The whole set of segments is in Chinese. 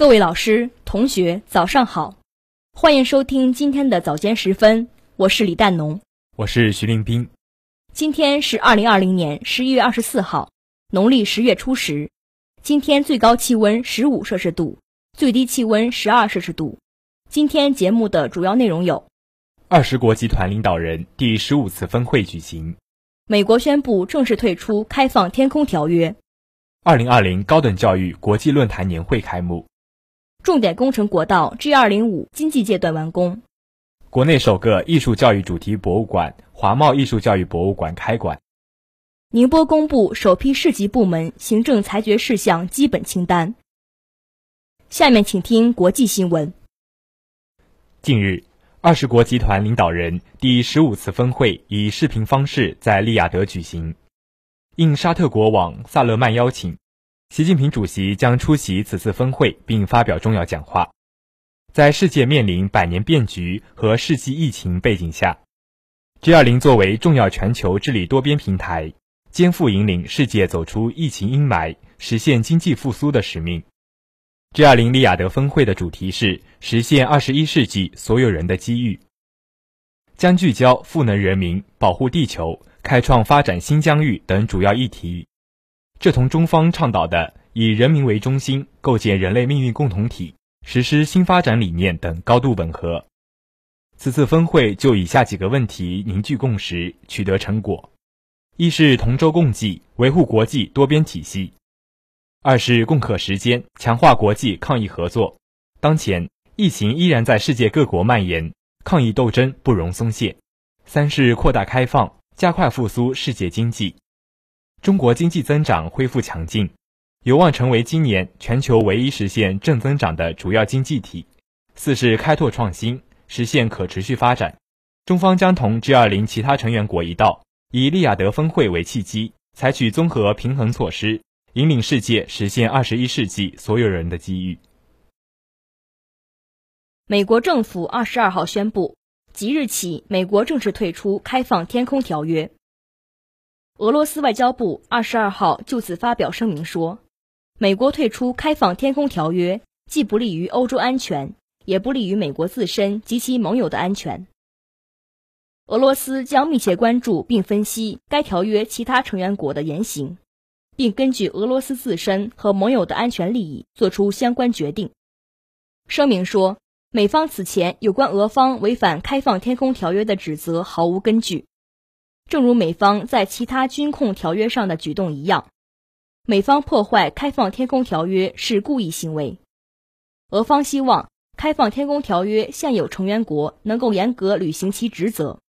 各位老师、同学，早上好！欢迎收听今天的早间时分，我是李诞农，我是徐林斌。今天是二零二零年十一月二十四号，农历十月初十。今天最高气温十五摄氏度，最低气温十二摄氏度。今天节目的主要内容有：二十国集团领导人第十五次峰会举行；美国宣布正式退出开放天空条约；二零二零高等教育国际论坛年会开幕。重点工程国道 G 二零五经济阶段完工。国内首个艺术教育主题博物馆——华贸艺术教育博物馆开馆。宁波公布首批市级部门行政裁决事项基本清单。下面请听国际新闻。近日，二十国集团领导人第十五次峰会以视频方式在利雅得举行，应沙特国王萨勒曼邀请。习近平主席将出席此次峰会并发表重要讲话。在世界面临百年变局和世纪疫情背景下，G20 作为重要全球治理多边平台，肩负引领世界走出疫情阴霾、实现经济复苏的使命。G20 利雅得峰会的主题是“实现二十一世纪所有人的机遇”，将聚焦赋能人民、保护地球、开创发展新疆域等主要议题。这同中方倡导的以人民为中心构建人类命运共同体、实施新发展理念等高度吻合。此次峰会就以下几个问题凝聚共识、取得成果：一是同舟共济，维护国际多边体系；二是共克时艰，强化国际抗疫合作。当前疫情依然在世界各国蔓延，抗疫斗争不容松懈；三是扩大开放，加快复苏世界经济。中国经济增长恢复强劲，有望成为今年全球唯一实现正增长的主要经济体。四是开拓创新，实现可持续发展。中方将同 G20 其他成员国一道，以利雅得峰会为契机，采取综合平衡措施，引领世界实现二十一世纪所有人的机遇。美国政府二十二号宣布，即日起，美国正式退出开放天空条约。俄罗斯外交部二十二号就此发表声明说，美国退出开放天空条约既不利于欧洲安全，也不利于美国自身及其盟友的安全。俄罗斯将密切关注并分析该条约其他成员国的言行，并根据俄罗斯自身和盟友的安全利益作出相关决定。声明说，美方此前有关俄方违反开放天空条约的指责毫无根据。正如美方在其他军控条约上的举动一样，美方破坏开放天空条约是故意行为。俄方希望开放天空条约现有成员国能够严格履行其职责，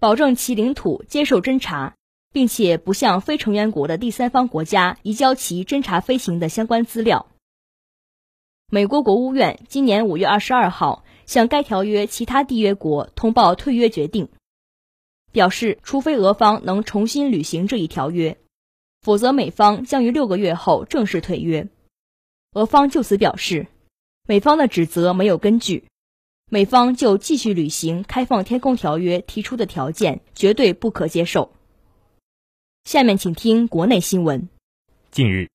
保证其领土接受侦察，并且不向非成员国的第三方国家移交其侦察飞行的相关资料。美国国务院今年五月二十二号向该条约其他缔约国通报退约决定。表示，除非俄方能重新履行这一条约，否则美方将于六个月后正式退约。俄方就此表示，美方的指责没有根据，美方就继续履行开放天空条约提出的条件绝对不可接受。下面请听国内新闻。近日，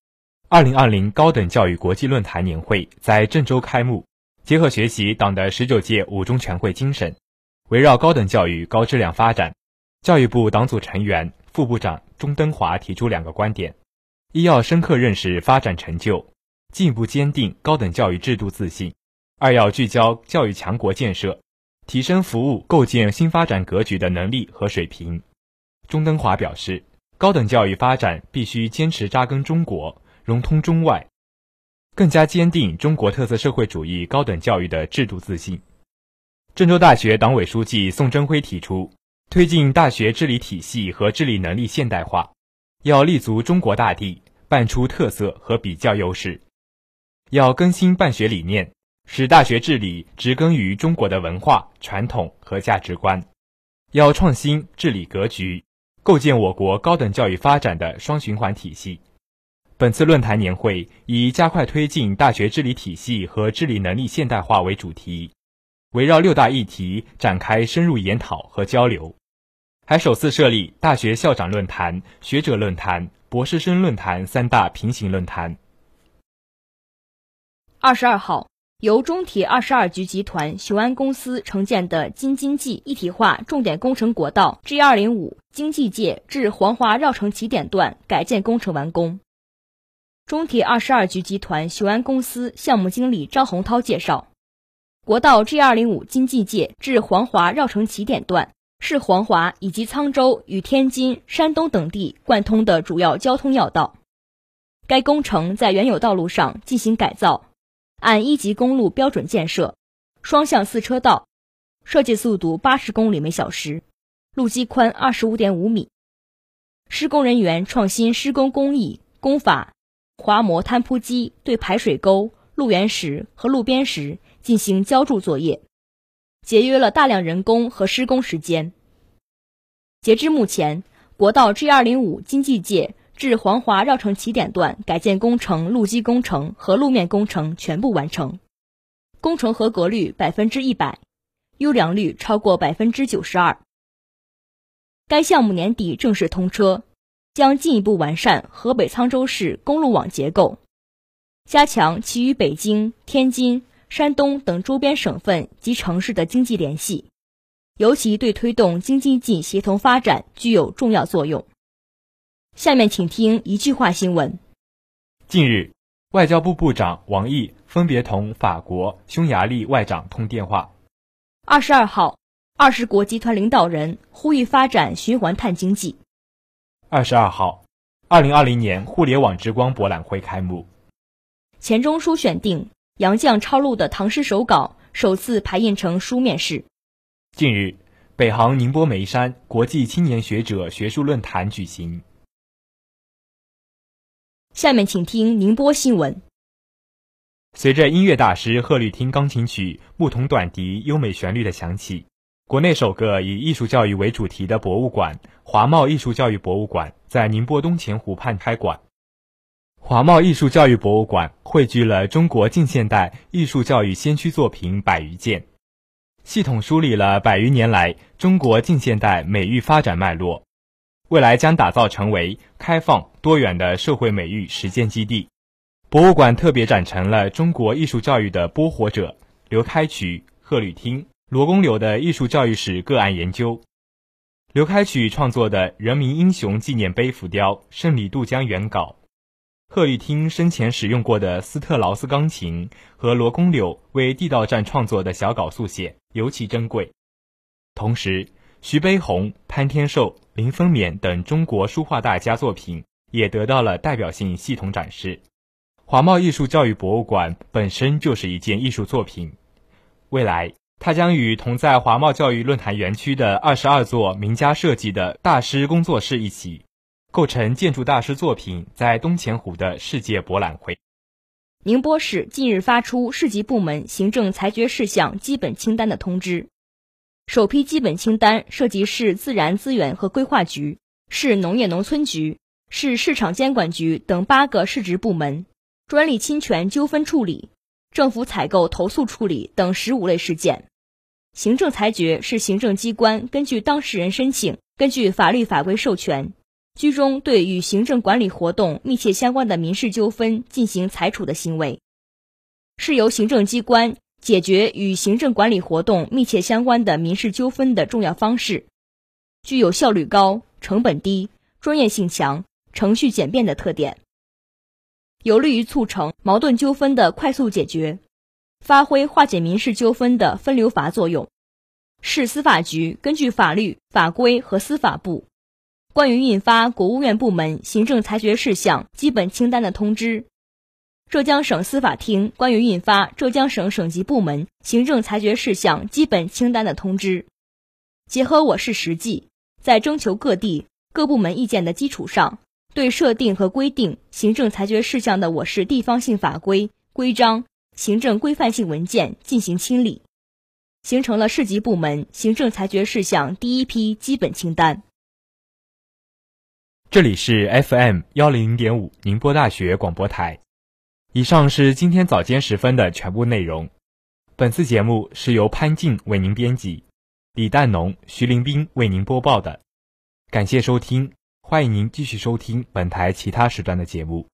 二零二零高等教育国际论坛年会在郑州开幕，结合学习党的十九届五中全会精神，围绕高等教育高质量发展。教育部党组成员、副部长钟登华提出两个观点：一要深刻认识发展成就，进一步坚定高等教育制度自信；二要聚焦教育强国建设，提升服务构建新发展格局的能力和水平。钟登华表示，高等教育发展必须坚持扎根中国，融通中外，更加坚定中国特色社会主义高等教育的制度自信。郑州大学党委书记宋征辉提出。推进大学治理体系和治理能力现代化，要立足中国大地，办出特色和比较优势；要更新办学理念，使大学治理植根于中国的文化传统和价值观；要创新治理格局，构建我国高等教育发展的双循环体系。本次论坛年会以加快推进大学治理体系和治理能力现代化为主题。围绕六大议题展开深入研讨和交流，还首次设立大学校长论坛、学者论坛、博士生论坛三大平行论坛。二十二号，由中铁二十二局集团雄安公司承建的京津冀一体化重点工程国道 G 二零五京冀界至黄骅绕城起点段改建工程完工。中铁二十二局集团雄安公司项目经理张洪涛介绍，国道 G 二零五京冀界至黄骅绕城起点段是黄骅以及沧州与天津、山东等地贯通的主要交通要道。该工程在原有道路上进行改造，按一级公路标准建设，双向四车道，设计速度八十公里每小时，路基宽二十五点五米。施工人员创新施工工艺、工法。滑膜摊铺机对排水沟、路缘石和路边石进行浇筑作业，节约了大量人工和施工时间。截至目前，国道 G 二零五经济界至黄骅绕城起点段改建工程路基工程和路面工程全部完成，工程合格率百分之一百，优良率超过百分之九十二。该项目年底正式通车。将进一步完善河北沧州市公路网结构，加强其与北京、天津、山东等周边省份及城市的经济联系，尤其对推动京津冀协同发展具有重要作用。下面请听一句话新闻：近日，外交部部长王毅分别同法国、匈牙利外长通电话。二十二号，二十国集团领导人呼吁发展循环碳经济。二十二号，二零二零年互联网之光博览会开幕。钱钟书选定、杨绛抄录的唐诗手稿首次排印成书面式。近日，北航宁波梅山国际青年学者学术论坛举行。下面请听宁波新闻。随着音乐大师贺绿汀钢琴曲《牧童短笛》优美旋律的响起。国内首个以艺术教育为主题的博物馆——华贸艺术教育博物馆，在宁波东钱湖畔开馆。华贸艺术教育博物馆汇聚了中国近现代艺术教育先驱作品百余件，系统梳理了百余年来中国近现代美育发展脉络，未来将打造成为开放多元的社会美育实践基地。博物馆特别展陈了中国艺术教育的播火者刘开渠、贺绿汀。罗公柳的艺术教育史个案研究，刘开渠创作的人民英雄纪念碑浮雕《胜利渡江》原稿，贺绿汀生前使用过的斯特劳斯钢琴和罗公柳为地道战创作的小稿速写尤其珍贵。同时，徐悲鸿、潘天寿、林风眠等中国书画大家作品也得到了代表性系统展示。华贸艺术教育博物馆本身就是一件艺术作品，未来。它将与同在华贸教育论坛园区的二十二座名家设计的大师工作室一起，构成建筑大师作品在东钱湖的世界博览会。宁波市近日发出市级部门行政裁决事项基本清单的通知，首批基本清单涉及市自然资源和规划局、市农业农村局、市市场监管局等八个市直部门，专利侵权纠纷处理。政府采购投诉处理等十五类事件，行政裁决是行政机关根据当事人申请，根据法律法规授权，居中对与行政管理活动密切相关的民事纠纷进行裁处的行为，是由行政机关解决与行政管理活动密切相关的民事纠纷的重要方式，具有效率高、成本低、专业性强、程序简便的特点。有利于促成矛盾纠纷的快速解决，发挥化解民事纠纷的分流阀作用。市司法局根据法律法规和司法部关于印发国务院部门行政裁决事项基本清单的通知，浙江省司法厅关于印发浙江省省级部门行政裁决事项基本清单的通知，结合我市实际，在征求各地各部门意见的基础上。对设定和规定行政裁决事项的我市地方性法规、规章、行政规范性文件进行清理，形成了市级部门行政裁决事项第一批基本清单。这里是 FM 幺零点五宁波大学广播台。以上是今天早间时分的全部内容。本次节目是由潘静为您编辑，李淡农、徐林斌为您播报的。感谢收听。欢迎您继续收听本台其他时段的节目。